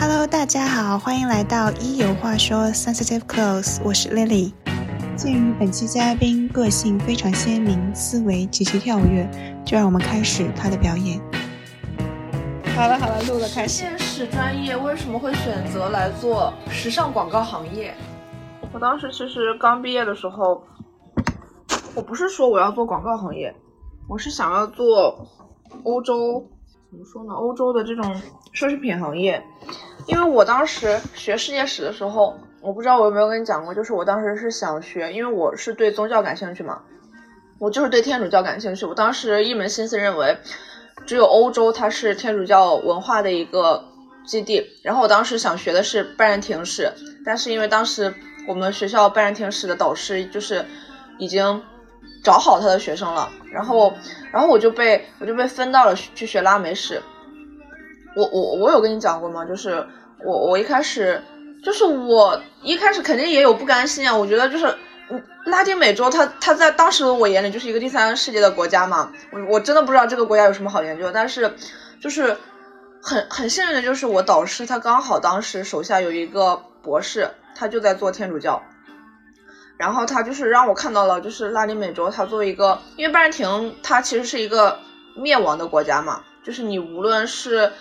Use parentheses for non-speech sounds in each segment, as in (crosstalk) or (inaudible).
Hello，大家好，欢迎来到一有话说 Sensitive Close，我是 Lily。鉴于本期嘉宾个性非常鲜明，思维极其跳跃，就让我们开始他的表演。好了好了，录了，开始。电视专业为什么会选择来做时尚广告行业？我当时其实刚毕业的时候，我不是说我要做广告行业，我是想要做欧洲怎么说呢？欧洲的这种奢侈品行业，因为我当时学世界史的时候，我不知道我有没有跟你讲过，就是我当时是想学，因为我是对宗教感兴趣嘛，我就是对天主教感兴趣，我当时一门心思认为。只有欧洲，它是天主教文化的一个基地。然后我当时想学的是拜占庭史，但是因为当时我们学校拜占庭史的导师就是已经找好他的学生了，然后，然后我就被我就被分到了去学拉美史。我我我有跟你讲过吗？就是我我一开始就是我一开始肯定也有不甘心啊，我觉得就是。拉丁美洲，它它在当时的我眼里就是一个第三世界的国家嘛，我我真的不知道这个国家有什么好研究，但是就是很很幸运的就是我导师他刚好当时手下有一个博士，他就在做天主教，然后他就是让我看到了，就是拉丁美洲，它作为一个，因为拜占庭它其实是一个灭亡的国家嘛，就是你无论是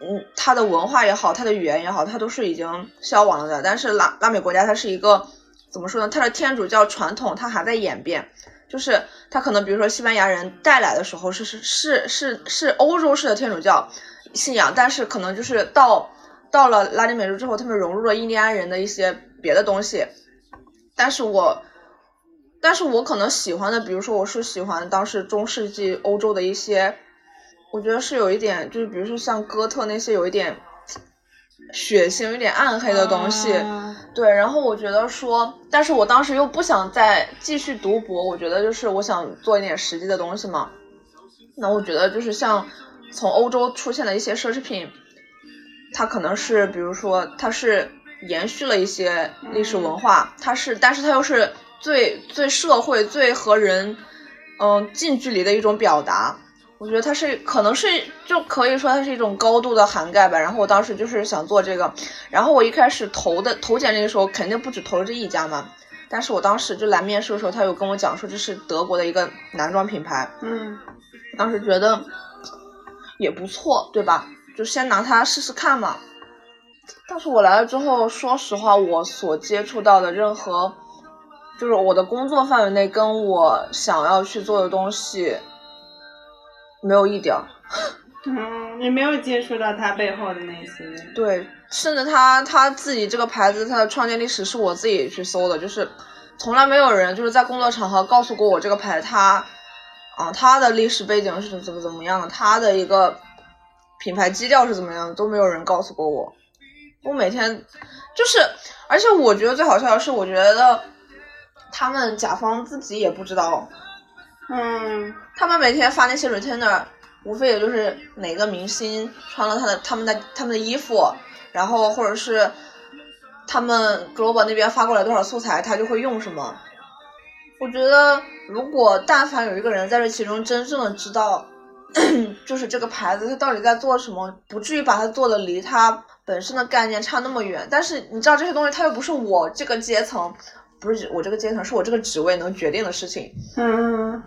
嗯它的文化也好，它的语言也好，它都是已经消亡了的，但是拉拉美国家它是一个。怎么说呢？它的天主教传统它还在演变，就是它可能比如说西班牙人带来的时候是是是是是欧洲式的天主教信仰，但是可能就是到到了拉丁美洲之后，他们融入了印第安人的一些别的东西。但是我但是我可能喜欢的，比如说我是喜欢当时中世纪欧洲的一些，我觉得是有一点，就是比如说像哥特那些有一点。血腥、有点暗黑的东西，对。然后我觉得说，但是我当时又不想再继续读博，我觉得就是我想做一点实际的东西嘛。那我觉得就是像从欧洲出现的一些奢侈品，它可能是比如说它是延续了一些历史文化，它是，但是它又是最最社会、最和人嗯近距离的一种表达。我觉得它是可能是就可以说它是一种高度的涵盖吧。然后我当时就是想做这个，然后我一开始投的投简历的时候肯定不止投了这一家嘛。但是我当时就来面试的时候，他有跟我讲说这是德国的一个男装品牌，嗯，当时觉得也不错，对吧？就先拿它试试看嘛。但是我来了之后，说实话，我所接触到的任何就是我的工作范围内跟我想要去做的东西。没有一点儿，(laughs) 嗯，你没有接触到他背后的那些。对，甚至他他自己这个牌子，他的创建历史是我自己去搜的，就是从来没有人就是在工作场合告诉过我这个牌，它，啊，它的历史背景是怎么怎么样的，它的一个品牌基调是怎么样的，都没有人告诉过我。我每天就是，而且我觉得最好笑的是，我觉得他们甲方自己也不知道。嗯，他们每天发那些 retainer，无非也就是哪个明星穿了他的他们的他们的衣服，然后或者是他们 global 那边发过来多少素材，他就会用什么。我觉得，如果但凡有一个人在这其中真正的知道，(coughs) 就是这个牌子它到底在做什么，不至于把它做的离他本身的概念差那么远。但是你知道这些东西，它又不是我这个阶层，不是我这个阶层，是我这个职位能决定的事情。嗯。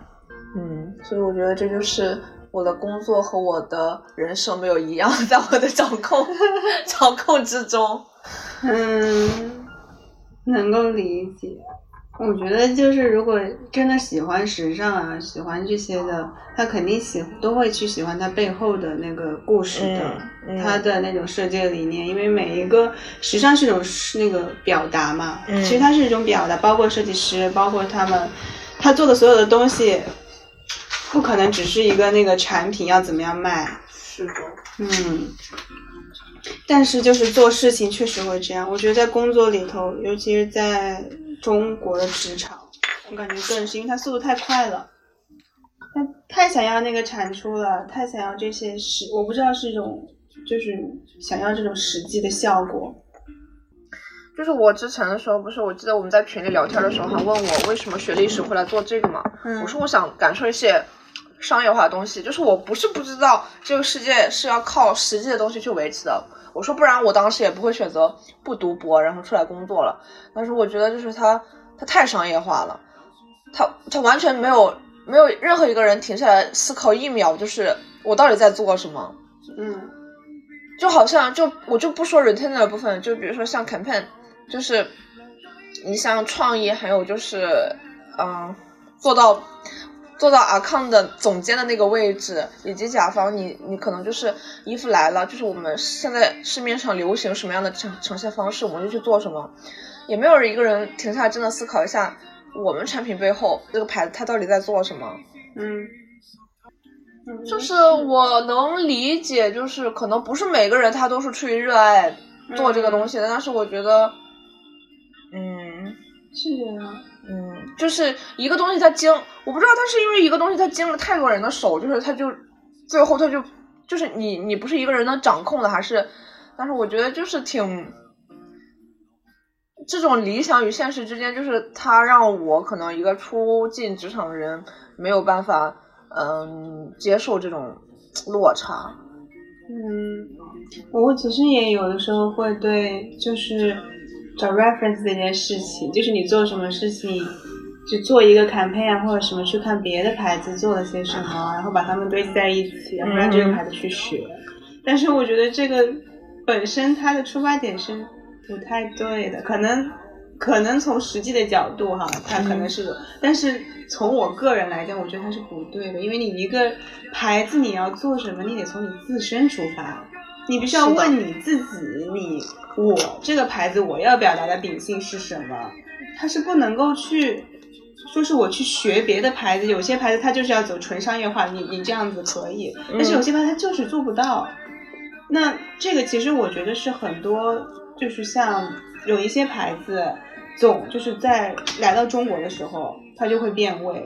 嗯，所以我觉得这就是我的工作和我的人生没有一样，(laughs) 在我的掌控 (laughs) 掌控之中。嗯，能够理解。我觉得就是如果真的喜欢时尚啊，喜欢这些的，他肯定喜都会去喜欢他背后的那个故事的，它的那种设计理念。因为每一个时尚是一种那个表达嘛，其实它是一种表达，包括设计师，包括他们他做的所有的东西。不可能只是一个那个产品要怎么样卖，是的，嗯，但是就是做事情确实会这样。我觉得在工作里头，尤其是在中国的职场，我感觉更是，因为它速度太快了，他太想要那个产出了，太想要这些实，我不知道是一种，就是想要这种实际的效果。就是我之前的时候，不是我记得我们在群里聊天的时候，还问我为什么学历史会来做这个嘛？我说我想感受一些。商业化的东西，就是我不是不知道这个世界是要靠实际的东西去维持的，我说不然我当时也不会选择不读博，然后出来工作了。但是我觉得就是他他太商业化了，他他完全没有没有任何一个人停下来思考一秒，就是我到底在做什么。嗯，就好像就我就不说 retainer 的部分，就比如说像 campaign，就是你像创意，还有就是嗯做到。做到 account 的总监的那个位置，以及甲方，你你可能就是衣服来了，就是我们现在市面上流行什么样的呈呈现方式，我们就去做什么，也没有人一个人停下来真的思考一下，我们产品背后这个牌子它到底在做什么？嗯，就是我能理解，就是可能不是每个人他都是出于热爱做这个东西的，但是我觉得，嗯，是这样。嗯，就是一个东西它经，我不知道它是因为一个东西它经了太多人的手，就是它就最后它就就是你你不是一个人能掌控的，还是，但是我觉得就是挺这种理想与现实之间，就是它让我可能一个初进职场的人没有办法嗯接受这种落差。嗯，我其实也有的时候会对就是。找 reference 这件事情，就是你做什么事情，就做一个 campaign 啊，或者什么去看别的牌子做了些什么，然后把它们堆积在一起，然后让这个牌子去学。但是我觉得这个本身它的出发点是不太对的，可能可能从实际的角度哈，它可能是，但是从我个人来讲，我觉得它是不对的，因为你一个牌子你要做什么，你得从你自身出发。你必须要问你自己，你我这个牌子我要表达的秉性是什么？它是不能够去说是我去学别的牌子，有些牌子它就是要走纯商业化，你你这样子可以，但是有些牌子它就是做不到。那这个其实我觉得是很多，就是像有一些牌子总就是在来到中国的时候，它就会变味，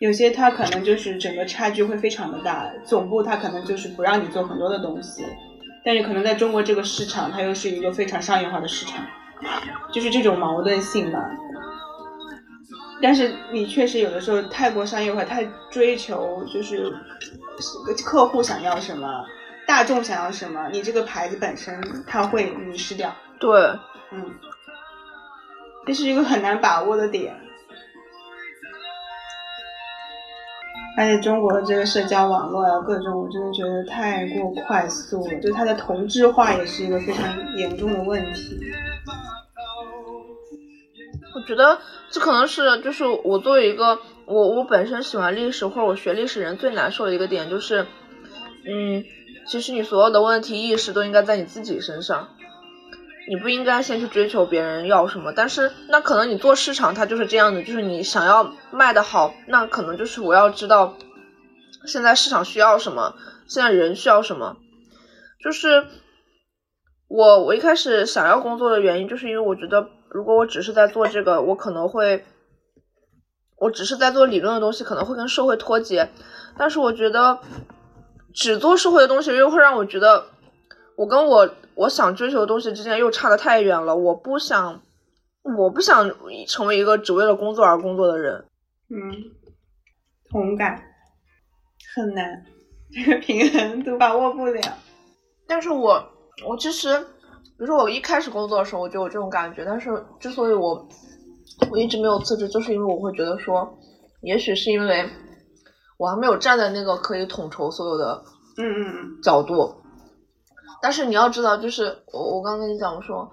有些它可能就是整个差距会非常的大，总部它可能就是不让你做很多的东西。但是可能在中国这个市场，它又是一个非常商业化的市场，就是这种矛盾性吧。但是你确实有的时候太过商业化，太追求就是客户想要什么，大众想要什么，你这个牌子本身它会迷失掉。对，嗯，这是一个很难把握的点。而且中国的这个社交网络啊，各种我真的觉得太过快速了，就它的同质化也是一个非常严重的问题。我觉得这可能是就是我作为一个我我本身喜欢历史或者我学历史人最难受的一个点，就是嗯，其实你所有的问题意识都应该在你自己身上，你不应该先去追求别人要什么。但是那可能你做市场它就是这样的，就是你想要卖的好，那可能就是我要知道。现在市场需要什么？现在人需要什么？就是我我一开始想要工作的原因，就是因为我觉得，如果我只是在做这个，我可能会，我只是在做理论的东西，可能会跟社会脱节。但是我觉得，只做社会的东西，又会让我觉得，我跟我我想追求的东西之间又差得太远了。我不想，我不想成为一个只为了工作而工作的人。嗯，同感。很难，这个平衡都把握不了。但是我，我其实，比如说我一开始工作的时候，我就有这种感觉。但是之所以我，我一直没有辞职，就是因为我会觉得说，也许是因为我还没有站在那个可以统筹所有的，嗯嗯嗯角度。但是你要知道，就是我我刚跟你讲我说，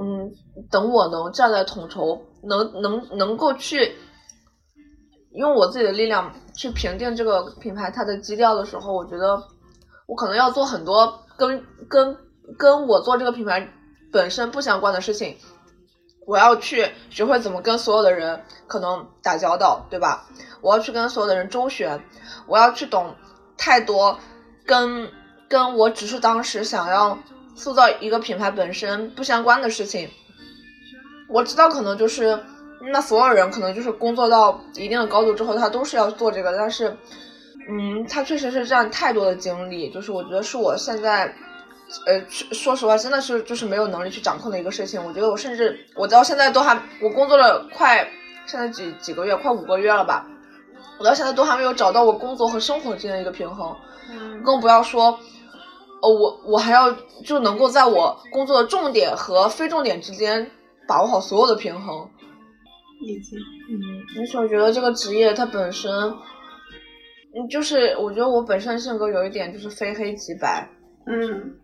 嗯，等我能站在统筹，能能能够去。用我自己的力量去评定这个品牌它的基调的时候，我觉得我可能要做很多跟跟跟我做这个品牌本身不相关的事情。我要去学会怎么跟所有的人可能打交道，对吧？我要去跟所有的人周旋，我要去懂太多跟跟我只是当时想要塑造一个品牌本身不相关的事情。我知道可能就是。那所有人可能就是工作到一定的高度之后，他都是要做这个，但是，嗯，他确实是占太多的精力，就是我觉得是我现在，呃，说实话，真的是就是没有能力去掌控的一个事情。我觉得我甚至我到现在都还，我工作了快现在几几个月，快五个月了吧，我到现在都还没有找到我工作和生活之间的一个平衡，更不要说呃，我我还要就能够在我工作的重点和非重点之间把握好所有的平衡。理解。嗯，而且我觉得这个职业它本身，嗯，就是我觉得我本身性格有一点就是非黑即白。嗯，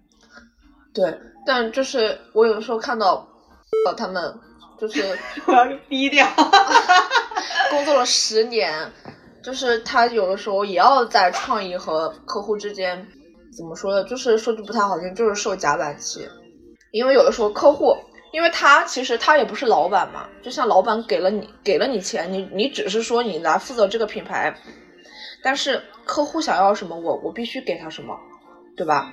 对，但就是我有的时候看到他们，就是 (laughs) 我要低调。工作了十年，就是他有的时候也要在创意和客户之间。怎么说呢？就是说句不太好听，就是受夹板气。因为有的时候客户，因为他其实他也不是老板嘛，就像老板给了你给了你钱，你你只是说你来负责这个品牌，但是客户想要什么，我我必须给他什么，对吧？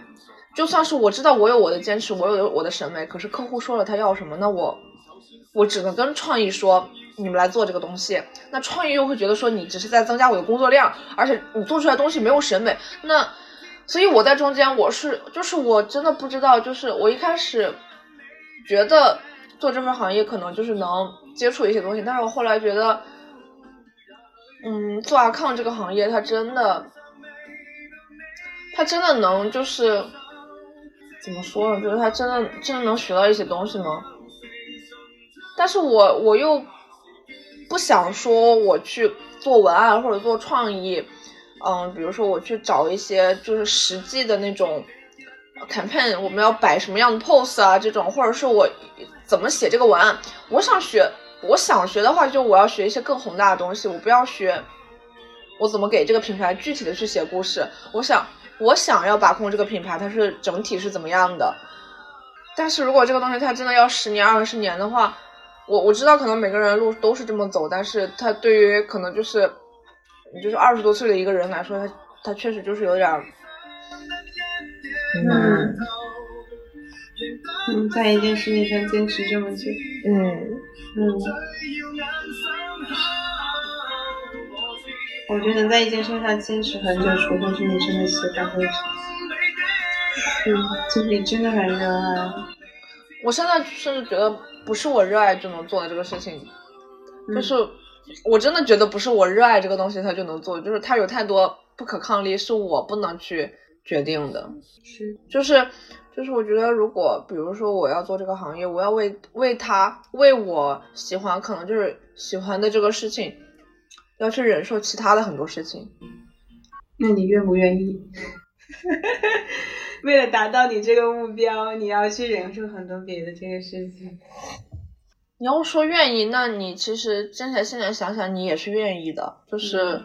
就算是我知道我有我的坚持，我有我的审美，可是客户说了他要什么，那我我只能跟创意说，你们来做这个东西。那创意又会觉得说你只是在增加我的工作量，而且你做出来东西没有审美，那。所以我在中间，我是就是我真的不知道，就是我一开始觉得做这份行业可能就是能接触一些东西，但是我后来觉得，嗯，做阿康这个行业，它真的，它真的能就是怎么说呢？就是它真的真的能学到一些东西吗？但是我我又不想说我去做文案或者做创意。嗯，比如说我去找一些就是实际的那种 campaign，我们要摆什么样的 pose 啊，这种，或者是我怎么写这个文案，我想学，我想学的话，就我要学一些更宏大的东西，我不要学我怎么给这个品牌具体的去写故事。我想，我想要把控这个品牌，它是整体是怎么样的。但是如果这个东西它真的要十年、二十年的话，我我知道可能每个人路都是这么走，但是它对于可能就是。就是二十多岁的一个人来说，他他确实就是有点儿，嗯，嗯，在一件事情上坚持这么久，嗯嗯，我觉得能在一件事上坚持很久，除非是你真的喜欢或者是，就你真的很热爱。我现在甚至觉得不是我热爱就能做的这个事情，就是。我真的觉得不是我热爱这个东西，他就能做，就是他有太多不可抗力，是我不能去决定的。是，就是，就是我觉得，如果比如说我要做这个行业，我要为为他为我喜欢，可能就是喜欢的这个事情，要去忍受其他的很多事情。那你愿不愿意？(laughs) 为了达到你这个目标，你要去忍受很多别的这个事情。你要说愿意，那你其实现在现在想想，你也是愿意的。就是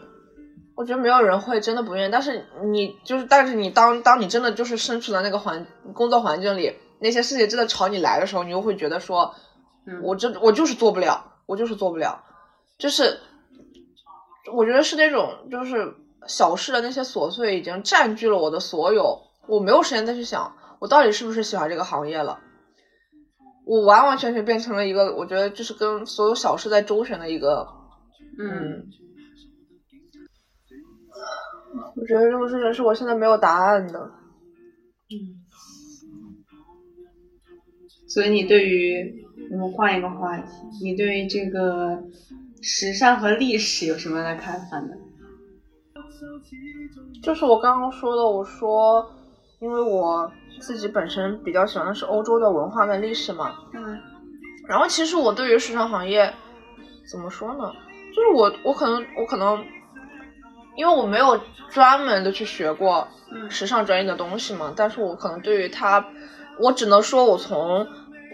我觉得没有人会真的不愿意，但是你就是，但是你当当你真的就是身处在那个环工作环境里，那些事情真的朝你来的时候，你又会觉得说，我这我就是做不了，我就是做不了。就是我觉得是那种就是小事的那些琐碎已经占据了我的所有，我没有时间再去想我到底是不是喜欢这个行业了。我完完全全变成了一个，我觉得就是跟所有小事在周旋的一个，嗯，我觉得这个事情是我现在没有答案的，嗯，所以你对于我们换一个话题，你对于这个时尚和历史有什么样的看法呢？就是我刚刚说的，我说，因为我。自己本身比较喜欢的是欧洲的文化跟历史嘛，嗯，然后其实我对于时尚行业怎么说呢？就是我我可能我可能，因为我没有专门的去学过时尚专业的东西嘛，但是我可能对于它，我只能说我从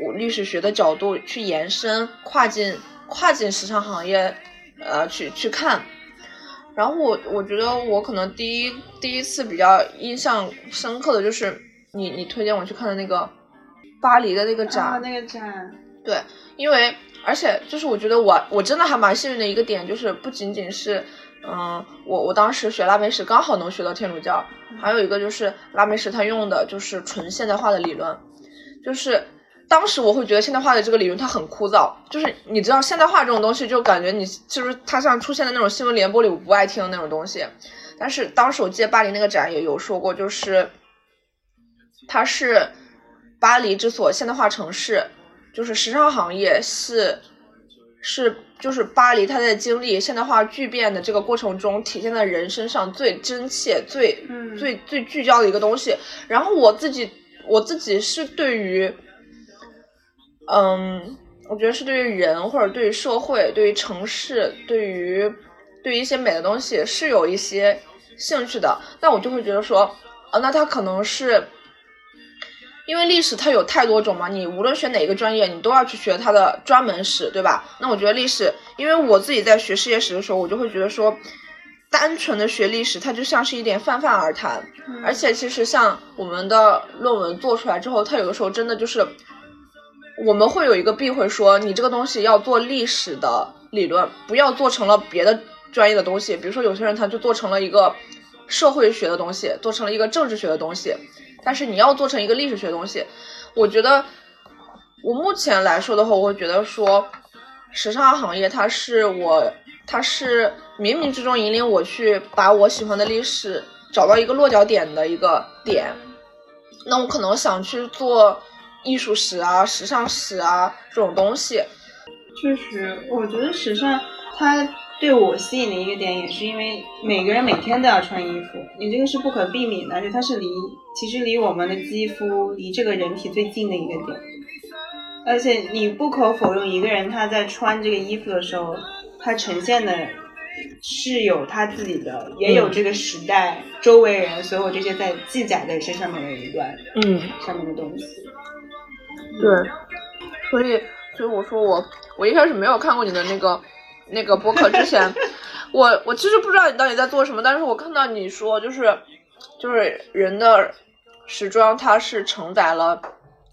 我历史学的角度去延伸跨进跨进时尚行业，呃，去去看，然后我我觉得我可能第一第一次比较印象深刻的就是。你你推荐我去看的那个巴黎的那个展，那个展，对，因为而且就是我觉得我我真的还蛮幸运的一个点，就是不仅仅是，嗯，我我当时学拉美史刚好能学到天主教，还有一个就是拉美史他用的就是纯现代化的理论，就是当时我会觉得现代化的这个理论它很枯燥，就是你知道现代化这种东西就感觉你就是它像出现的那种新闻联播里我不爱听的那种东西，但是当时我记得巴黎那个展也有说过，就是。它是巴黎这所现代化城市，就是时尚行业是是就是巴黎它在经历现代化巨变的这个过程中体现在人身上最真切、最最最聚焦的一个东西。然后我自己我自己是对于，嗯，我觉得是对于人或者对于社会、对于城市、对于对于一些美的东西是有一些兴趣的。那我就会觉得说，啊，那它可能是。因为历史它有太多种嘛，你无论学哪个专业，你都要去学它的专门史，对吧？那我觉得历史，因为我自己在学世界史的时候，我就会觉得说，单纯的学历史，它就像是一点泛泛而谈。而且其实像我们的论文做出来之后，它有的时候真的就是，我们会有一个避讳说，你这个东西要做历史的理论，不要做成了别的专业的东西。比如说有些人他就做成了一个社会学的东西，做成了一个政治学的东西。但是你要做成一个历史学东西，我觉得我目前来说的话，我会觉得说，时尚行业它是我，它是冥冥之中引领我去把我喜欢的历史找到一个落脚点的一个点。那我可能想去做艺术史啊、时尚史啊这种东西。确实，我觉得时尚它。对我吸引的一个点，也是因为每个人每天都要穿衣服，你这个是不可避免的，而且它是离其实离我们的肌肤、离这个人体最近的一个点。而且你不可否认，一个人他在穿这个衣服的时候，他呈现的是有他自己的，也有这个时代、周围人所有这些在记载在身上面的一段，嗯，上面的东西。对，所以，所以我说我我一开始没有看过你的那个。那个博客之前，(laughs) 我我其实不知道你到底在做什么，但是我看到你说就是就是人的时装它是承载了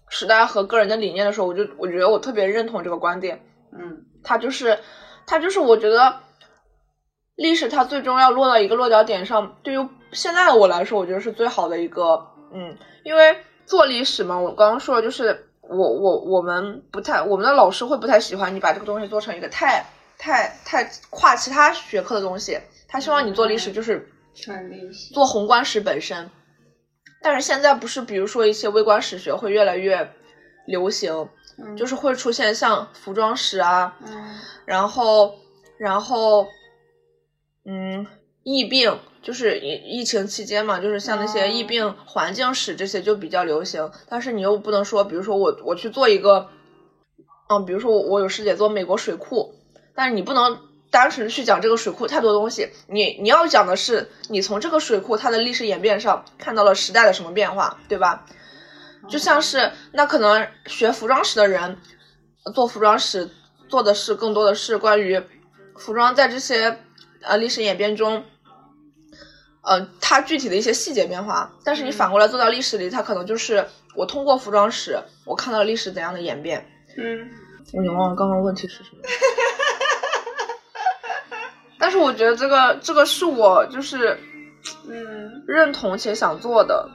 时代和个人的理念的时候，我就我觉得我特别认同这个观点。嗯，它就是它就是我觉得历史它最终要落到一个落脚点上，对于现在的我来说，我觉得是最好的一个嗯，因为做历史嘛，我刚刚说的就是我我我们不太我们的老师会不太喜欢你把这个东西做成一个太。太太跨其他学科的东西，他希望你做历史就是做宏观史本身。但是现在不是，比如说一些微观史学会越来越流行，就是会出现像服装史啊，然后然后嗯，疫病就是疫疫情期间嘛，就是像那些疫病环境史这些就比较流行。但是你又不能说，比如说我我去做一个，嗯，比如说我我有师姐做美国水库。但是你不能单纯去讲这个水库太多东西，你你要讲的是你从这个水库它的历史演变上看到了时代的什么变化，对吧？就像是那可能学服装史的人做服装史做的是更多的是关于服装在这些呃历史演变中，呃它具体的一些细节变化。但是你反过来做到历史里，它可能就是我通过服装史我看到历史怎样的演变。嗯，我已经忘了刚刚问题是什么。(laughs) 但是我觉得这个这个是我就是，嗯，认同且想做的，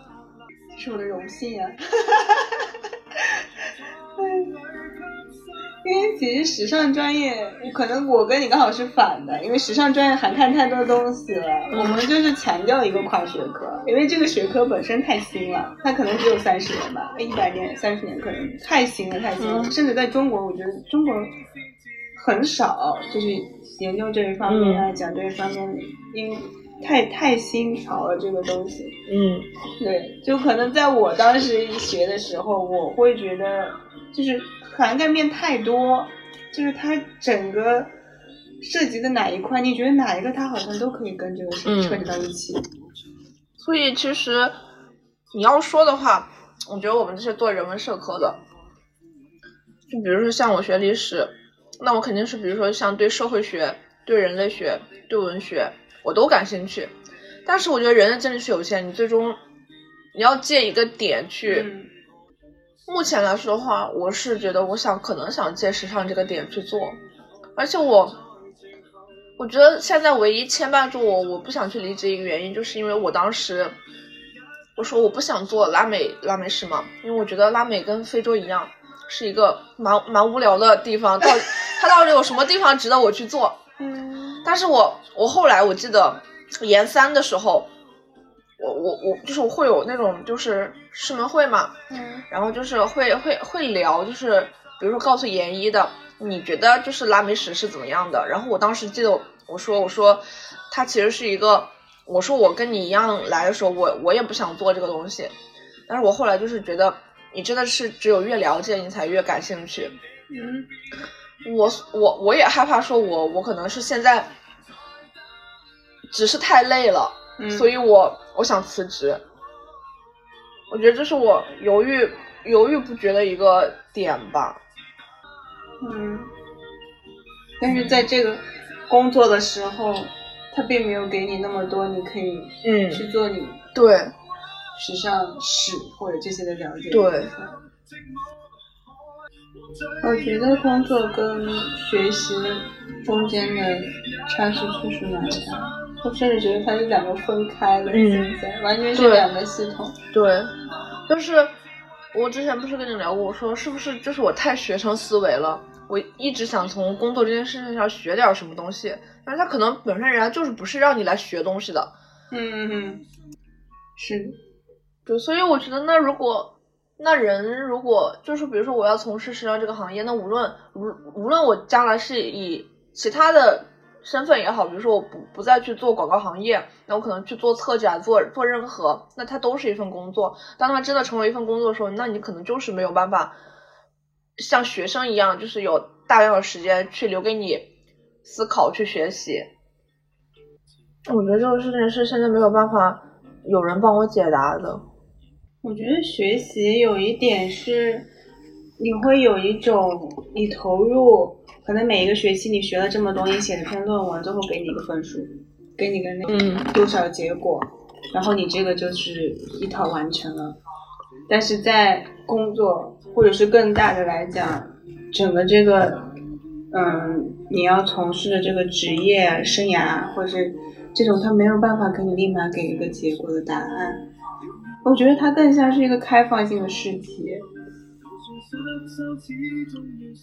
是我的荣幸啊。(laughs) 因为其实时尚专业，可能我跟你刚好是反的，因为时尚专业涵盖太多东西了。我们就是强调一个跨学科，因为这个学科本身太新了，它可能只有三十年吧，一百年、三十年可能太新了，太新了。甚至在中国，我觉得中国很少就是。研究这一方面啊，讲这一方面，因太太新潮了这个东西。嗯，对，就可能在我当时学的时候，我会觉得就是涵盖面太多，就是它整个涉及的哪一块，你觉得哪一个它好像都可以跟这个扯扯到一起。所以其实你要说的话，我觉得我们这些做人文社科的，就比如说像我学历史。那我肯定是，比如说像对社会学、对人类学、对文学，我都感兴趣。但是我觉得人的精力是有限，你最终你要借一个点去。目前来说的话，我是觉得我想可能想借时尚这个点去做。而且我，我觉得现在唯一牵绊住我，我不想去离职一个原因，就是因为我当时我说我不想做拉美拉美史嘛，因为我觉得拉美跟非洲一样。是一个蛮蛮无聊的地方，到它到底有什么地方值得我去做？嗯，但是我我后来我记得研三的时候，我我我就是会有那种就是师门会嘛，嗯，然后就是会会会聊，就是比如说告诉研一的你觉得就是拉美史是怎么样的？然后我当时记得我说我说他其实是一个，我说我跟你一样来的时候，我我也不想做这个东西，但是我后来就是觉得你真的是只有越了解你才越感兴趣。嗯，我我我也害怕说我我可能是现在只是太累了，嗯所以我我想辞职。我觉得这是我犹豫犹豫不决的一个点吧。嗯，但是在这个工作的时候，他并没有给你那么多你可以嗯去做你对时尚史或者这些的了解。对，我觉得工作跟学习中间的差距确实蛮大，我甚至觉得它是两个分开的，嗯现在完全是两个系统。对，就是我之前不是跟你聊过，我说是不是就是我太学生思维了？我一直想从工作这件事情上学点什么东西，但是他可能本身人家就是不是让你来学东西的。嗯嗯嗯，是的。对，所以我觉得，那如果那人如果就是比如说我要从事时尚这个行业，那无论无无论我将来是以其他的身份也好，比如说我不不再去做广告行业，那我可能去做策展，做做任何，那它都是一份工作。当它真的成为一份工作的时候，那你可能就是没有办法像学生一样，就是有大量的时间去留给你思考、去学习。我觉得这个事情是现在没有办法有人帮我解答的。我觉得学习有一点是，你会有一种你投入，可能每一个学期你学了这么多，你写了篇论文，最后给你一个分数，给你个那嗯多少结果，然后你这个就是一套完成了。但是在工作或者是更大的来讲，整个这个，嗯，你要从事的这个职业生涯，或者是这种，他没有办法给你立马给一个结果的答案。我觉得它更像是一个开放性的试题，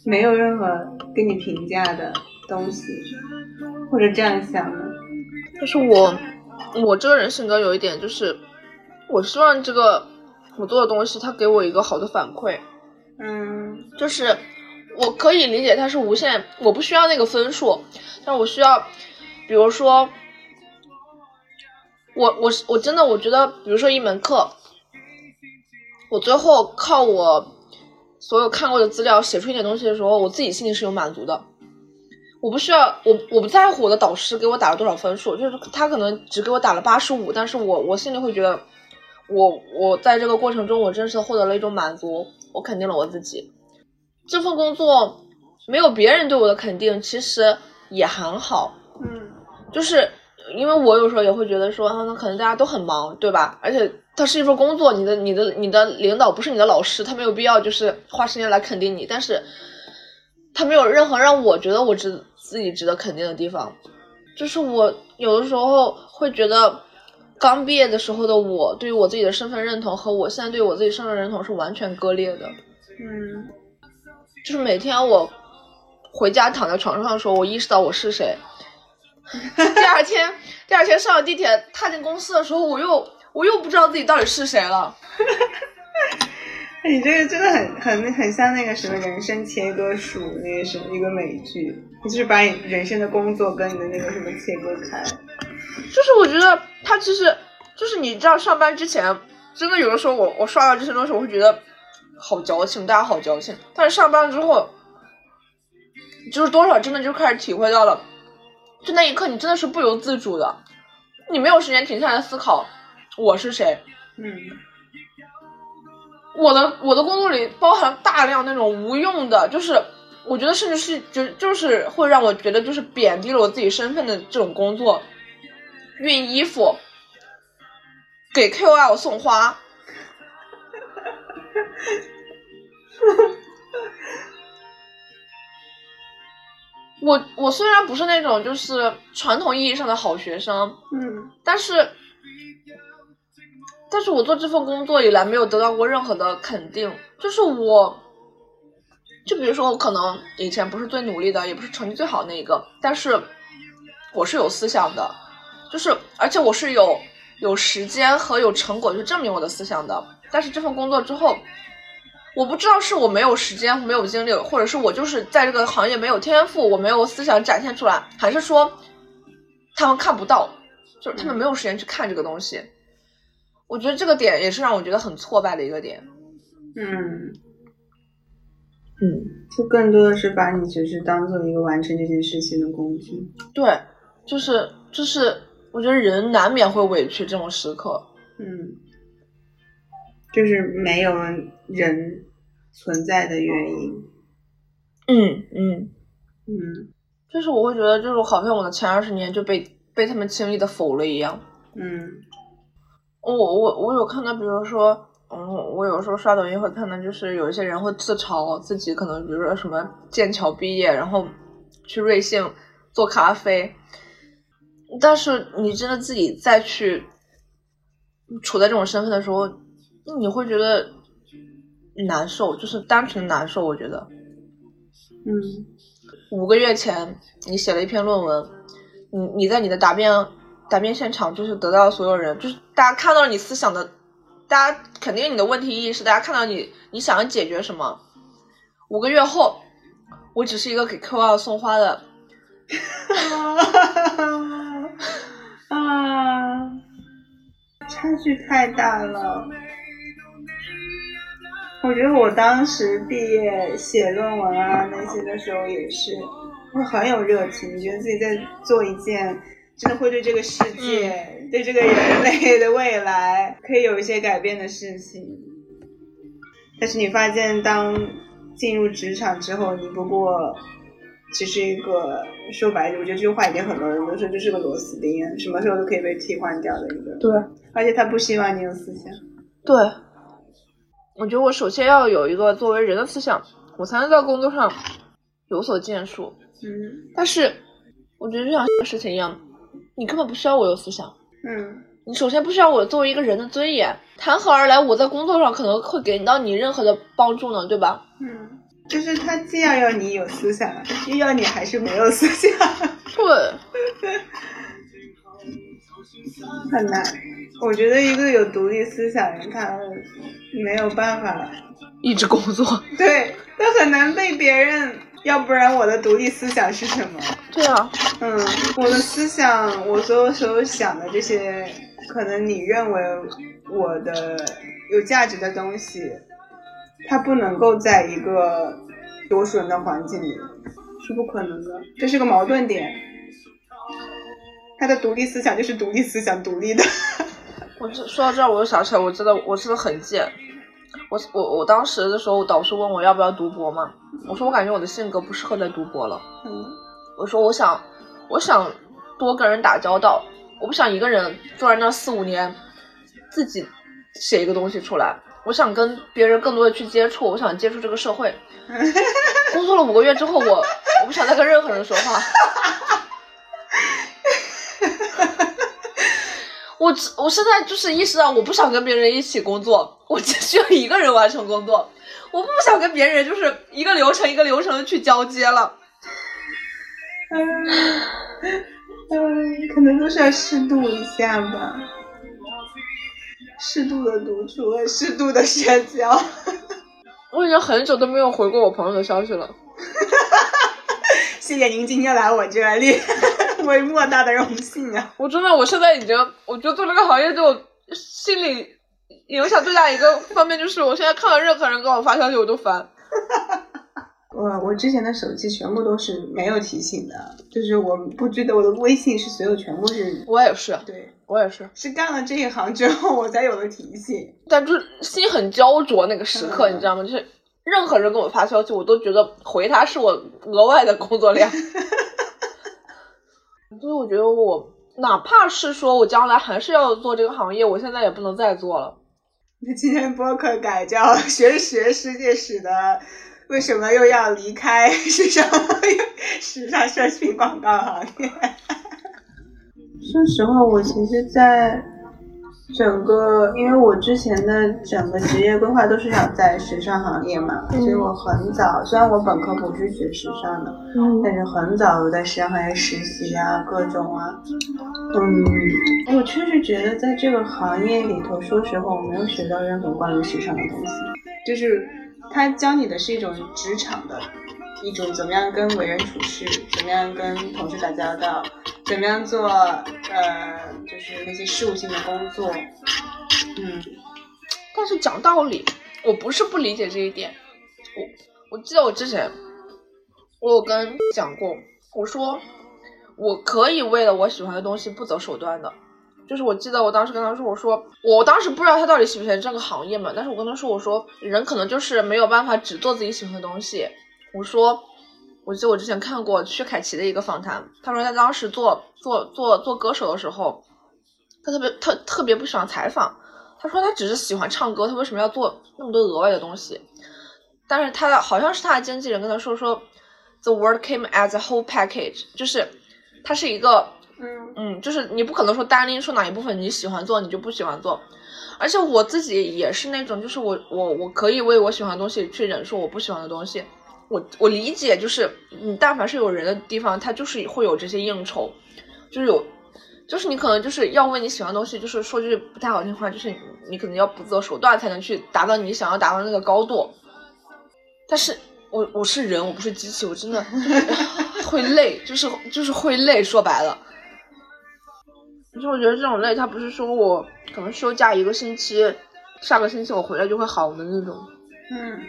没有任何给你评价的东西，或者这样想的？但是我我这个人性格有一点就是，我希望这个我做的东西，它给我一个好的反馈，嗯就是我可以理解它是无限，我不需要那个分数，但是我需要，比如说，我我我真的我觉得，比如说一门课，我最后靠我所有看过的资料写出一点东西的时候，我自己心里是有满足的。我不需要，我我不在乎我的导师给我打了多少分数，就是他可能只给我打了八十五，但是我我心里会觉得我，我在这个过程中，我真实获得了一种满足，我肯定了我自己。这份工作没有别人对我的肯定，其实也很好，嗯就是因为我有时候也会觉得说，啊，那可能大家都很忙，对吧？而且它是一份工作，你的、你的、你的领导不是你的老师，他没有必要就是花时间来肯定你，但是他没有任何让我觉得我值自己值得肯定的地方。就是我有的时候会觉得，刚毕业的时候的我，对于我自己的身份认同和我现在对于我自己身份认同是完全割裂的。嗯就是每天我回家躺在床上的时候，我意识到我是谁。(laughs) 第二天，第二天上了地铁，踏进公司的时候，我又我又不知道自己到底是谁了。(laughs) 你这个真的很很很像那个什么人生切割术，那个什么一个美剧，你就是把你人生的工作跟你的那个什么切割开。就是我觉得他其实就是你知道，上班之前真的有的时候我我刷到这些东西，我会觉得好矫情，大家好矫情。但是上班之后，就是多少真的就开始体会到了，就那一刻你真的是不由自主的，你没有时间停下来思考我是谁。嗯。我的我的工作里包含大量那种无用的，就是我觉得甚至是就就是会让我觉得就是贬低了我自己身份的这种工作，熨衣服，给 KOL 送花，(laughs) 我我虽然不是那种就是传统意义上的好学生，嗯。但是，但是我做这份工作以来没有得到过任何的肯定，就是我，就比如说我可能以前不是最努力的，也不是成绩最好那一个，但是我是有思想的，就是而且我是有有时间和有成果去证明我的思想的。但是这份工作之后，我不知道是我没有时间、没有精力，或者是我就是在这个行业没有天赋，我没有思想展现出来，还是说他们看不到，就是他们没有时间去看这个东西。我觉得这个点也是让我觉得很挫败的一个点。嗯嗯，就更多的是把你只是当做一个完成这件事情的工具。对，就是就是，我觉得人难免会委屈这种时刻。嗯，就是没有人。存在的原因，嗯嗯嗯，就是我会觉得，就是好像我的前二十年就被被他们轻易的否了一样。嗯，我我我有看到，比如说，嗯，我有时候刷抖音会看到，就是有一些人会自嘲自己可能，比如说什么剑桥毕业，然后去瑞幸做咖啡，但是你真的自己再去处在这种身份的时候，你会觉得。难受，就是单纯的难受。我觉得，嗯，五个月前你写了一篇论文，你你在你的答辩答辩现场，就是得到所有人，就是大家看到了你思想的，大家肯定你的问题意识，大家看到你你想要解决什么。五个月后，我只是一个给 Q 二送花的，(laughs) (laughs) 啊，差距太大了。我觉得我当时毕业写论文啊那些的时候也是，会很有热情，觉得自己在做一件真的会对这个世界、对这个人类的未来可以有一些改变的事情。但是你发现，当进入职场之后，你不过只是一个说白了，我觉得这句话已经很多人都说，就是个螺丝钉，什么时候都可以被替换掉的一个。对，而且他不希望你有思想。对。我觉得我首先要有一个作为人的思想，我才能在工作上有所建树。嗯，但是我觉得就像事情一样，你根本不需要我有思想。嗯，你首先不需要我作为一个人的尊严，谈何而来？我在工作上可能会给到你任何的帮助呢？对吧？嗯，就是他既要要你有思想，又要你还是没有思想。对，(laughs) 很难。我觉得一个有独立思想人，他没有办法一直工作。对，他很难被别人。要不然我的独立思想是什么？对啊，嗯，我的思想，我所有所有想的这些，可能你认为我的有价值的东西，它不能够在一个多数人的环境里，是不可能的。这是个矛盾点。他的独立思想就是独立思想，独立的。(laughs) 我这说到这儿，我就想起来，我真的，我真的很贱。我我我当时的时候，导师问我要不要读博嘛，我说我感觉我的性格不适合再读博了。嗯，我说我想，我想多跟人打交道，我不想一个人坐在那四五年，自己写一个东西出来。我想跟别人更多的去接触，我想接触这个社会。(laughs) 工作了五个月之后，我我不想再跟任何人说话。我我现在就是意识到，我不想跟别人一起工作，我只需要一个人完成工作，我不想跟别人就是一个流程一个流程的去交接了。可能都是要适度一下吧，适度的独处适度的社交。我已经很久都没有回过我朋友的消息了。(laughs) 谢谢您今天来我这里。为莫大的荣幸啊！(laughs) 我真的，我现在已经，我觉得做这个行业对我心理影响最大一个方面就是，我现在看到任何人给我发消息，我都烦。(laughs) 我我之前的手机全部都是没有提醒的，就是我不觉得我的微信是所有全部是。我也是，对我也是，是干了这一行之后我才有了提醒。但就是心很焦灼那个时刻，你知道吗？就是任何人给我发消息，我都觉得回他是我额外的工作量。(laughs) 所以我觉得我哪怕是说我将来还是要做这个行业，我现在也不能再做了。那今天播客改叫学学世界史的，为什么又要离开时尚时尚社群广告行业？说实话，我其实，在。整个，因为我之前的整个职业规划都是想在时尚行业嘛，所以我很早，虽然我本科不是学时尚的，嗯，但是很早我在时尚行业实习啊，各种啊，嗯，我确实觉得在这个行业里头，说实话，我没有学到任何关于时尚的东西，就是他教你的是一种职场的一种怎么样跟为人处事，怎么样跟同事打交道，怎么样做呃就是那些事务性的工作，嗯。但是讲道理，我不是不理解这一点。我我记得我之前我有跟讲过，我说我可以为了我喜欢的东西不择手段的。就是我记得我当时跟他说，我说我当时不知道他到底喜不喜欢这个行业嘛，但是我跟他说，我说人可能就是没有办法只做自己喜欢的东西。我说，我记得我之前看过薛凯琪的一个访谈，他说他当时做做做做歌手的时候，他特别特特别不喜欢采访。他说他只是喜欢唱歌，他为什么要做那么多额外的东西？但是他的好像是他的经纪人跟他说说，The word came as a whole package，就是它是一个。嗯嗯，就是你不可能说单拎出哪一部分你喜欢做，你就不喜欢做。而且我自己也是那种，就是我我我可以为我喜欢的东西去忍受我不喜欢的东西。我我理解，就是你但凡是有人的地方，他就是会有这些应酬，就是有，就是你可能就是要为你喜欢的东西，就是说句不太好听话，就是你可能要不择手段才能去达到你想要达到那个高度。但是我我是人，我不是机器，我真的 (laughs) 会累，就是就是会累，说白了。就我觉得这种累，他不是说我可能休假一个星期，下个星期我回来就会好的那种。嗯。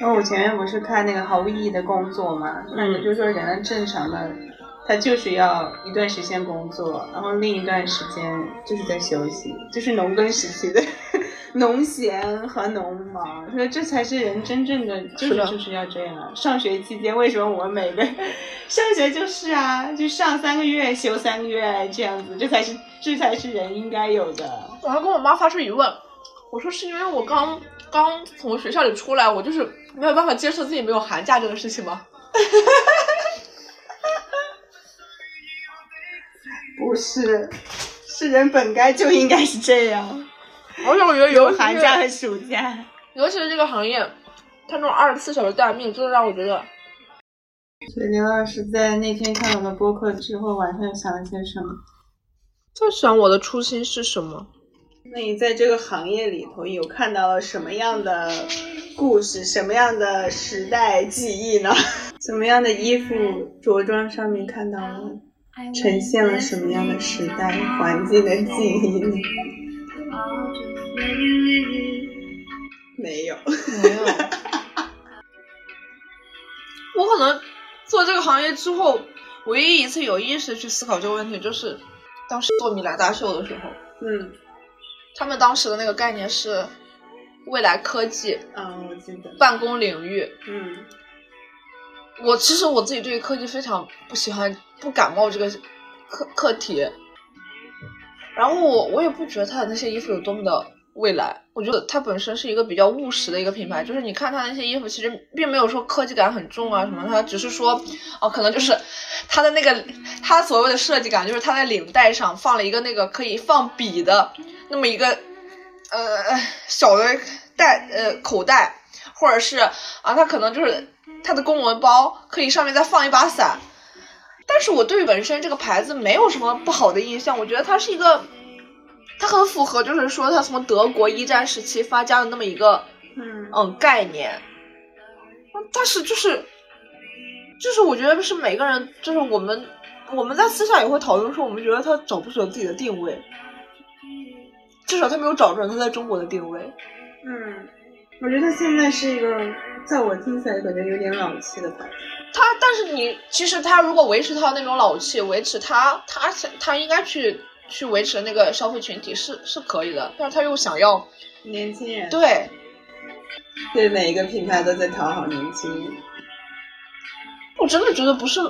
然后我前面不是看那个毫无意义的工作嘛，那个就是说人的正常的，他就是要一段时间工作，然后另一段时间就是在休息，就是农耕时期的。(laughs) 农闲和农忙，说这才是人真正的，就是就是要这样。上学期间，为什么我们每个上学就是啊，就上三个月休三个月这样子，这才是这才是人应该有的。我还跟我妈发出疑问，我说是因为我刚刚从学校里出来，我就是没有办法接受自己没有寒假这个事情吗？(laughs) 不是，是人本该就应该是这样。而且我觉得有寒假和暑假，尤其是这个行业，它那种二十四小时待命，真的让我觉得。所以刘老师在那天看我的播客之后，晚上想了些什么？在想我的初心是什么？那你在这个行业里头有看到了什么样的故事？什么样的时代记忆呢？(laughs) 什么样的衣服着装上面看到了，呈现了什么样的时代环境的记忆呢？没有，没有。(laughs) 我可能做这个行业之后，唯一一次有意识去思考这个问题，就是当时做米兰大秀的时候。嗯。他们当时的那个概念是未来科技。嗯，我记得。办公领域。嗯。我其实我自己对于科技非常不喜欢，不感冒这个课课题。然后我我也不觉得他的那些衣服有多么的未来，我觉得它本身是一个比较务实的一个品牌，就是你看它那些衣服，其实并没有说科技感很重啊什么，它只是说，哦，可能就是它的那个它所谓的设计感，就是它在领带上放了一个那个可以放笔的那么一个呃小的袋呃口袋，或者是啊，它可能就是它的公文包可以上面再放一把伞。但是我对纹身这个牌子没有什么不好的印象，我觉得它是一个，它很符合，就是说它从德国一战时期发家的那么一个，嗯嗯概念。但是就是，就是我觉得是每个人，就是我们我们在私下也会讨论说，我们觉得他找不准自己的定位，至少他没有找准他在中国的定位。嗯，我觉得他现在是一个，在我听起来感觉有点老气的牌子。他，但是你其实他如果维持他那种老气，维持他他想他应该去去维持那个消费群体是是可以的，但是他又想要年轻人，对，对每一个品牌都在讨好年轻人。我真的觉得不是，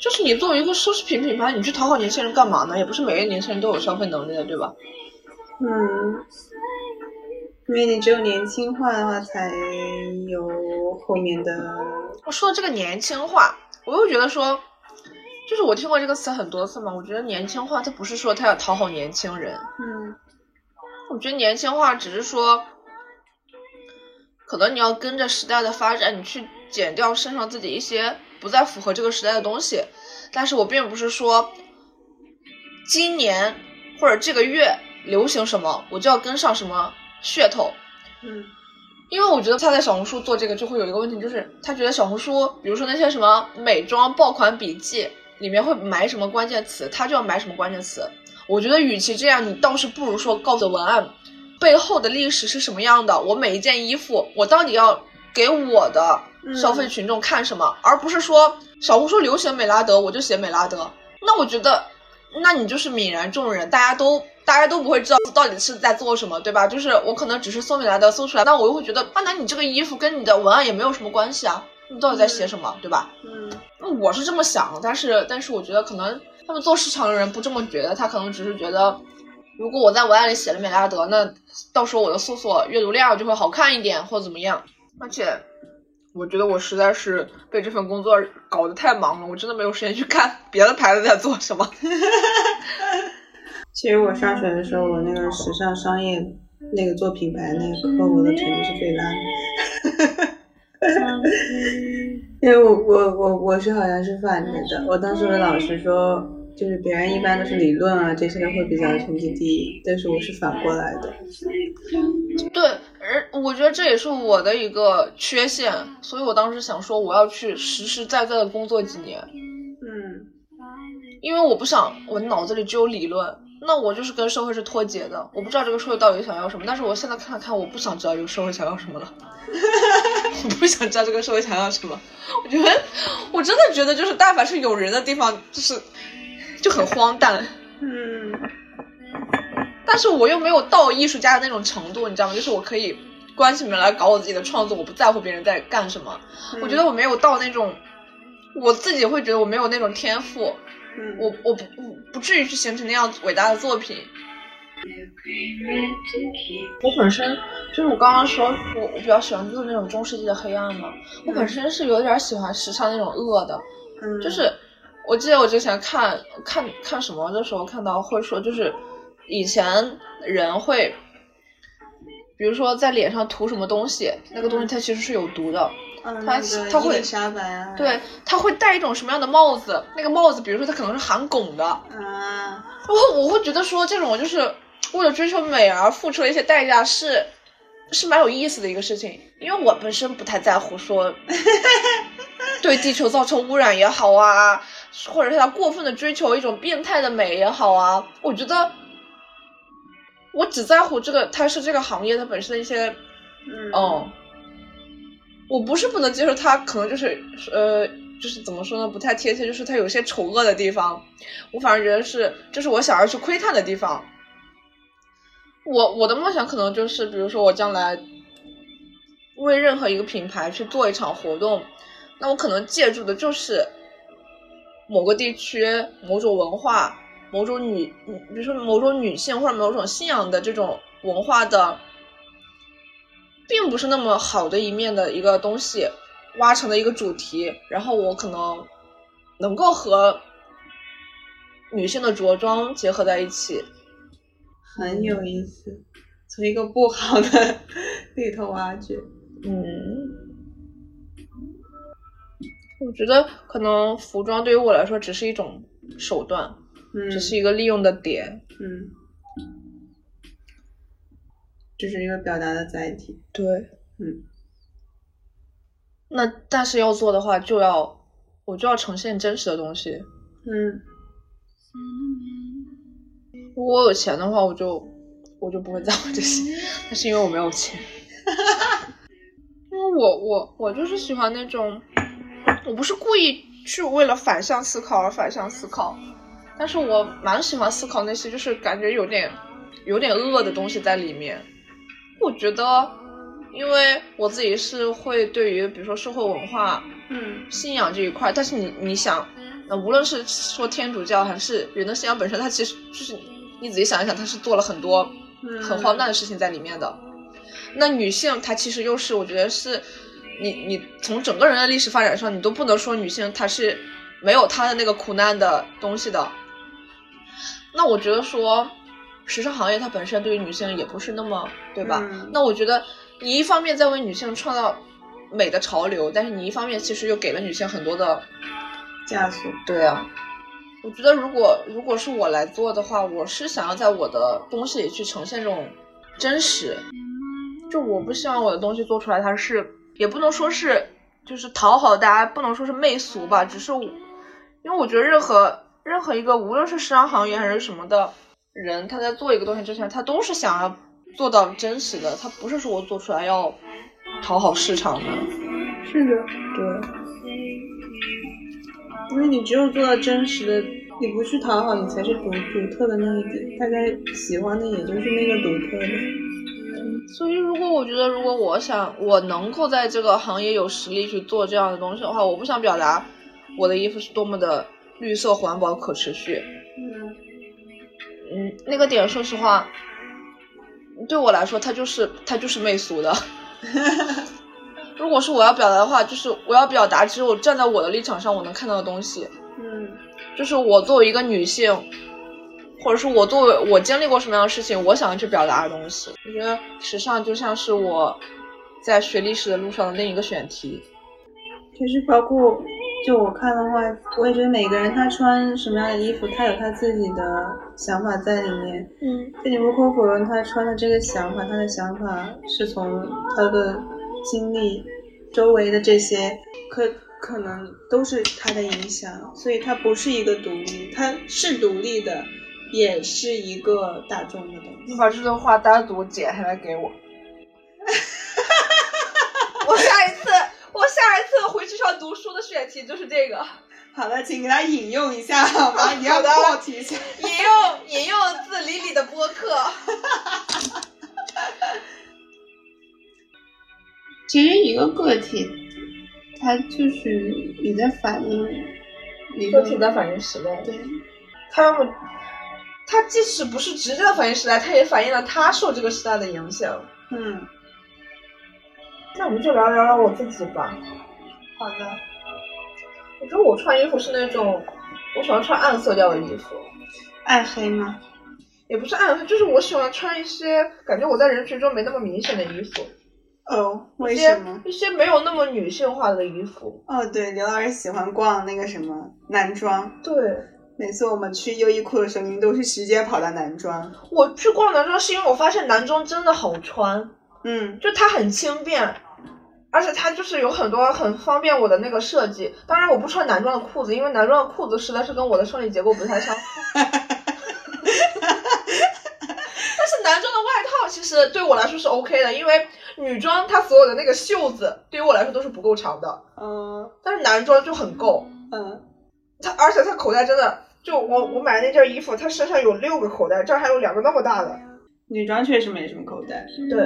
就是你作为一个奢侈品品牌，你去讨好年轻人干嘛呢？也不是每个年轻人都有消费能力的，对吧？嗯。因为你只有年轻化的话，才有后面的。我说的这个年轻化，我又觉得说，就是我听过这个词很多次嘛。我觉得年轻化，它不是说它要讨好年轻人。嗯。我觉得年轻化只是说，可能你要跟着时代的发展，你去减掉身上自己一些不再符合这个时代的东西。但是我并不是说，今年或者这个月流行什么，我就要跟上什么。噱头，嗯，因为我觉得他在小红书做这个就会有一个问题，就是他觉得小红书，比如说那些什么美妆爆款笔记里面会埋什么关键词，他就要埋什么关键词。我觉得与其这样，你倒是不如说告诉文案背后的历史是什么样的，我每一件衣服我到底要给我的消费群众看什么，而不是说小红书流行美拉德我就写美拉德。那我觉得，那你就是泯然众人，大家都。大家都不会知道到底是在做什么，对吧？就是我可能只是搜美来的搜出来，但我又会觉得，啊，那你这个衣服跟你的文案也没有什么关系啊，你到底在写什么，对吧？嗯，那我是这么想，但是但是我觉得可能他们做市场的人不这么觉得，他可能只是觉得，如果我在文案里写了美拉德，那到时候我的搜索阅读量就会好看一点，或者怎么样。而且我觉得我实在是被这份工作搞得太忙了，我真的没有时间去看别的牌子在做什么。(laughs) 其实我上学的时候，我那个时尚商业那个做品牌那个课，我的成绩是最烂的。(laughs) 因为我我我我是好像是反着的，我当时的老师说，就是别人一般都是理论啊这些会比较成绩低，但是我是反过来的。对，而我觉得这也是我的一个缺陷，所以我当时想说，我要去实实在在的工作几年。嗯，因为我不想我脑子里只有理论。那我就是跟社会是脱节的，我不知道这个社会到底想要什么。但是我现在看了看，我不想知道这个社会想要什么了。(laughs) 我不想知道这个社会想要什么。我觉得，我真的觉得，就是但凡是有人的地方，就是就很荒诞。嗯。但是我又没有到艺术家的那种程度，你知道吗？就是我可以关起门来搞我自己的创作，我不在乎别人在干什么。我觉得我没有到那种，我自己会觉得我没有那种天赋。我我不不不至于去形成那样伟大的作品。我本身就是我刚刚说，我我比较喜欢做那种中世纪的黑暗嘛。我本身是有点喜欢时尚那种恶的，就是我记得我之前看看看什么的时候看到会说，就是以前人会，比如说在脸上涂什么东西，那个东西它其实是有毒的。他他会对，他会戴一种什么样的帽子？那个帽子，比如说他可能是含汞的。啊，然后我会觉得说，这种就是为了追求美而付出了一些代价，是是蛮有意思的一个事情。因为我本身不太在乎说 (laughs) 对地球造成污染也好啊，或者是他过分的追求一种变态的美也好啊，我觉得我只在乎这个，它是这个行业它本身的一些，嗯。我不是不能接受他，可能就是呃，就是怎么说呢，不太贴切，就是他有些丑恶的地方，我反而觉得是，这是我想要去窥探的地方。我我的梦想可能就是，比如说我将来为任何一个品牌去做一场活动，那我可能借助的就是某个地区、某种文化、某种女，比如说某种女性或者某种信仰的这种文化的。并不是那么好的一面的一个东西，挖成的一个主题，然后我可能能够和女性的着装结合在一起，很有意思。从一个不好的 (laughs) 里头挖掘，嗯，我觉得可能服装对于我来说只是一种手段，只是一个利用的点，嗯。就是一个表达的载体，对，嗯，那但是要做的话，就要我就要呈现真实的东西，嗯，如果我有钱的话，我就我就不会在乎这些，那是因为我没有钱，(laughs) 因为我我我就是喜欢那种，我不是故意去为了反向思考而反向思考，但是我蛮喜欢思考那些就是感觉有点有点恶的东西在里面。我觉得，因为我自己是会对于比如说社会文化、嗯，信仰这一块，但是你你想，那无论是说天主教还是人的信仰本身，它其实就是你仔细想一想，它是做了很多很荒诞的事情在里面的。那女性她其实又是我觉得是，你你从整个人的历史发展上，你都不能说女性她是没有她的那个苦难的东西的。那我觉得说。时尚行业它本身对于女性也不是那么，对吧？那我觉得你一方面在为女性创造美的潮流，但是你一方面其实又给了女性很多的枷锁。对啊，我觉得如果如果是我来做的话，我是想要在我的东西里去呈现这种真实，就我不希望我的东西做出来，它是也不能说是就是讨好大家，不能说是媚俗吧，只是因为我觉得任何任何一个无论是时尚行业还是什么的人，他在做一个东西之前，他都是想要做到真实的，他不是说我做出来要讨好市场的。是的，对，因为你只有做到真实的，你不去讨好，你才是独独特的那一点，大家喜欢的也就是那个独特的。所以，如果我觉得，如果我想我能够在这个行业有实力去做这样的东西的话，我不想表达我的衣服是多么的绿色环保可持续。嗯，嗯，那个点，说实话，对我来说，它就是它就是媚俗的。(laughs) 如果是我要表达的话，就是我要表达只有站在我的立场上我能看到的东西。嗯，就是我作为一个女性。或者是我作为我经历过什么样的事情，我想要去表达的东西。我觉得时尚就像是我在学历史的路上的另一个选题。其实包括就我看的话，我也觉得每个人他穿什么样的衣服，他有他自己的想法在里面。嗯，这你无可否认，他穿的这个想法，他的想法是从他的经历、周围的这些可可能都是他的影响，所以他不是一个独立，他是独立的。也是一个大众的东西。你把这段话单独剪下来给我。(laughs) 我下一次，我下一次回去上读书的选题就是这个。(laughs) 好的，请给他引用一下 (laughs) 好吗？你要 quote 一下。引用引用自李李的播客。(laughs) 其实一个个体，他就是你在反映一个体在反映时代。对，他们。他即使不是直接的反映时代，他也反映了他受这个时代的影响。嗯，那我们就聊聊聊我自己吧。好的。我觉得我穿衣服是那种，我喜欢穿暗色调的衣服。暗黑吗？也不是暗黑，就是我喜欢穿一些感觉我在人群中没那么明显的衣服。哦，为什么？一些没有那么女性化的衣服。哦，对，刘老师喜欢逛那个什么男装。对。每次我们去优衣库的时候，您都是直接跑到男装。我去逛男装是因为我发现男装真的好穿，嗯，就它很轻便，而且它就是有很多很方便我的那个设计。当然我不穿男装的裤子，因为男装的裤子实在是跟我的生理结构不太相符。(laughs) 但是男装的外套其实对我来说是 OK 的，因为女装它所有的那个袖子对于我来说都是不够长的，嗯，但是男装就很够，嗯，它而且它口袋真的。就我我买的那件衣服，它身上有六个口袋，这儿还有两个那么大的。女装确实没什么口袋。对，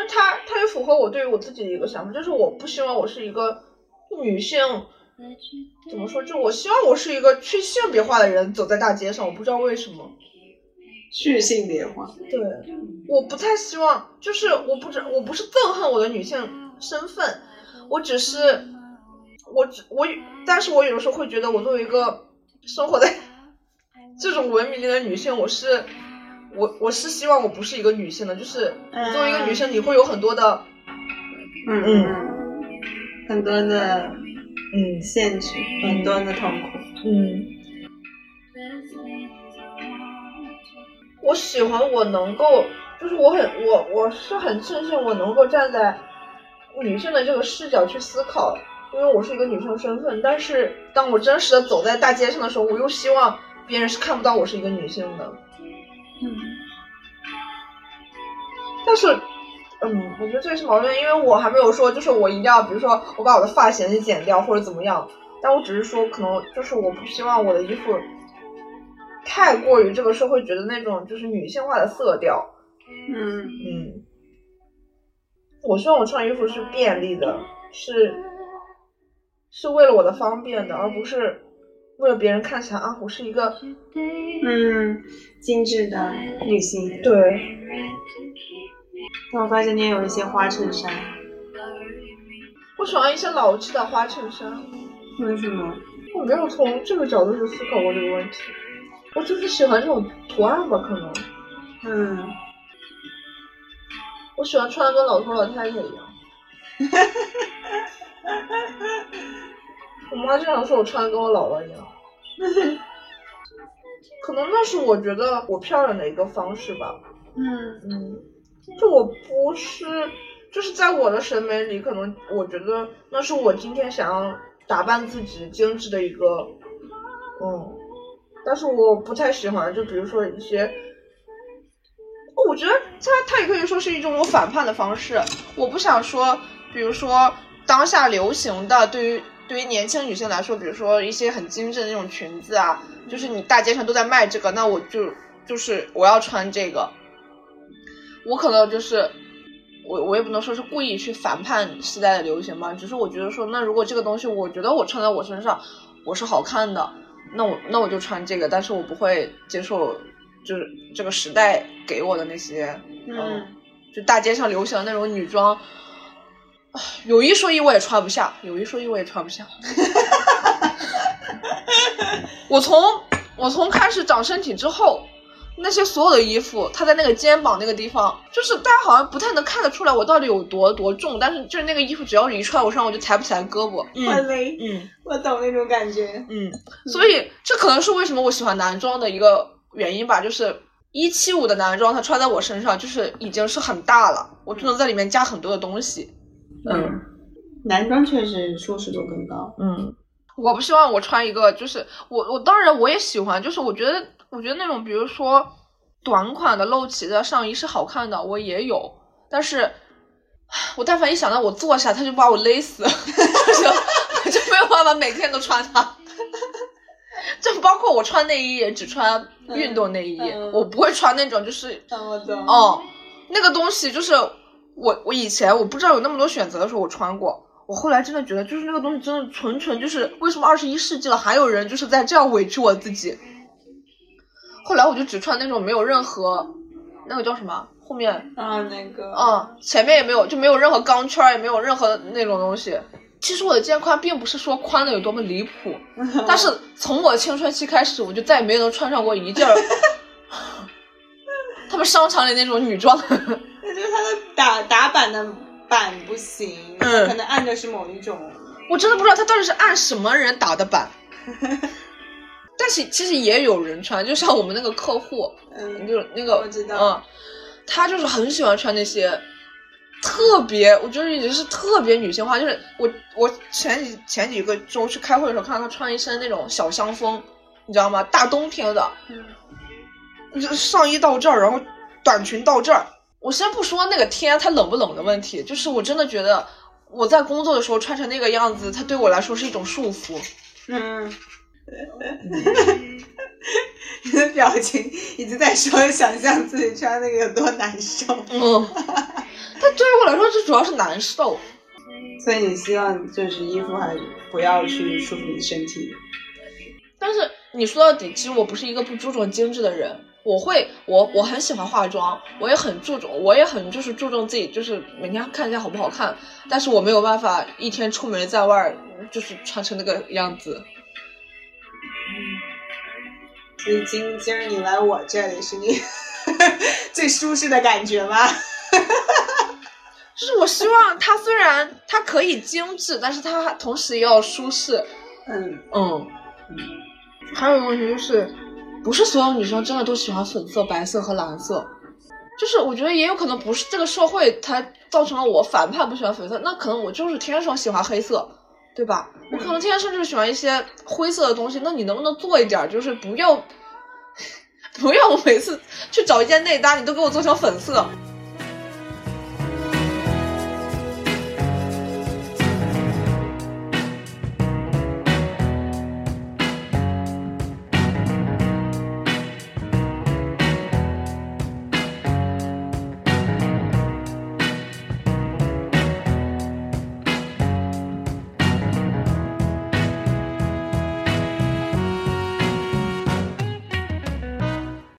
那它它也符合我对于我自己的一个想法，就是我不希望我是一个女性，怎么说？就我希望我是一个去性别化的人走在大街上，我不知道为什么。去性别化。对，我不太希望，就是我不知我不是憎恨我的女性身份，我只是我只我，但是我有的时候会觉得我作为一个。生活在 (laughs) 这种文明里的女性，我是我我是希望我不是一个女性的，就是作为一个女生，你会有很多的嗯嗯很多的嗯限制，很多的痛苦嗯。我喜欢我能够，就是我很我我是很庆幸我能够站在女性的这个视角去思考。因为我是一个女生身份，但是当我真实的走在大街上的时候，我又希望别人是看不到我是一个女性的。嗯。但是，嗯，我觉得这也是矛盾，因为我还没有说，就是我一定要，比如说我把我的发型剪掉或者怎么样，但我只是说，可能就是我不希望我的衣服太过于这个社会觉得那种就是女性化的色调。嗯嗯。我希望我穿衣服是便利的，是。是为了我的方便的，而不是为了别人看起来啊，我是一个嗯精致的女性。对。但我发现你也有一些花衬衫。我喜欢一些老气的花衬衫。为什么？我没有从这个角度去思考过这个问题。我就是喜欢这种图案吧，可能。嗯。我喜欢穿的跟老头老太太一样。哈哈哈哈哈！我妈经常说我穿的跟我姥姥一样，(laughs) 可能那是我觉得我漂亮的一个方式吧。嗯嗯，就我不是，就是在我的审美里，可能我觉得那是我今天想要打扮自己精致的一个，嗯，但是我不太喜欢，就比如说一些，我觉得它它也可以说是一种我反叛的方式，我不想说，比如说当下流行的对于。对于年轻女性来说，比如说一些很精致的那种裙子啊，就是你大街上都在卖这个，那我就就是我要穿这个。我可能就是我我也不能说是故意去反叛时代的流行吧，只是我觉得说，那如果这个东西我觉得我穿在我身上我是好看的，那我那我就穿这个，但是我不会接受就是这个时代给我的那些嗯，就大街上流行的那种女装。有一说一，我也穿不下；有一说一，我也穿不下。我从我从开始长身体之后，那些所有的衣服，它在那个肩膀那个地方，就是大家好像不太能看得出来我到底有多多重。但是就是那个衣服，只要一穿我身上，我就抬不起来胳膊。太累。嗯，我懂那种感觉。嗯，所以这可能是为什么我喜欢男装的一个原因吧。就是一七五的男装，它穿在我身上就是已经是很大了，我就能在里面加很多的东西。嗯，男装确实舒适度更高。嗯，我不希望我穿一个，就是我我当然我也喜欢，就是我觉得我觉得那种比如说短款的露脐的上衣是好看的，我也有，但是我但凡一想到我坐下，他就把我勒死，就 (laughs) 我就没有办法每天都穿它。(laughs) 就包括我穿内衣也只穿运动内衣，我不会穿那种就是哦那个东西就是。我我以前我不知道有那么多选择的时候，我穿过。我后来真的觉得，就是那个东西真的纯纯就是为什么二十一世纪了还有人就是在这样委屈我自己。后来我就只穿那种没有任何那个叫什么后面啊那个嗯前面也没有就没有任何钢圈也没有任何那种东西。其实我的肩宽并不是说宽的有多么离谱，但是从我青春期开始，我就再也没能穿上过一件他们商场里那种女装。(laughs) 就是它的打打版的版不行，嗯，可能按的是某一种，我真的不知道他到底是按什么人打的版。(laughs) 但是其实也有人穿，就像我们那个客户，嗯，就那个，我知道，嗯，他就是很喜欢穿那些特别，我觉得已经是特别女性化。就是我我前几前几个周去开会的时候，看到他穿一身那种小香风，你知道吗？大冬天的，嗯，上衣到这儿，然后短裙到这儿。我先不说那个天它冷不冷的问题，就是我真的觉得我在工作的时候穿成那个样子，它对我来说是一种束缚。嗯，(laughs) 你的表情一直在说想象自己穿那个有多难受。嗯，它对于我来说，这主要是难受。所以你希望就是衣服还不要去束缚你身体。但是你说到底，其实我不是一个不注重精致的人。我会，我我很喜欢化妆，我也很注重，我也很就是注重自己，就是每天看一下好不好看。但是我没有办法一天出门在外，就是穿成那个样子。所以今今儿你来我这里是你 (laughs) 最舒适的感觉吗？(laughs) 就是我希望它虽然它可以精致，但是它同时也要舒适。嗯嗯嗯。还有一个问题就是。不是所有女生真的都喜欢粉色、白色和蓝色，就是我觉得也有可能不是这个社会才造成了我反叛不喜欢粉色，那可能我就是天生喜欢黑色，对吧？我可能天生就喜欢一些灰色的东西，那你能不能做一点，就是不要 (laughs) 不要我每次去找一件内搭，你都给我做成粉色？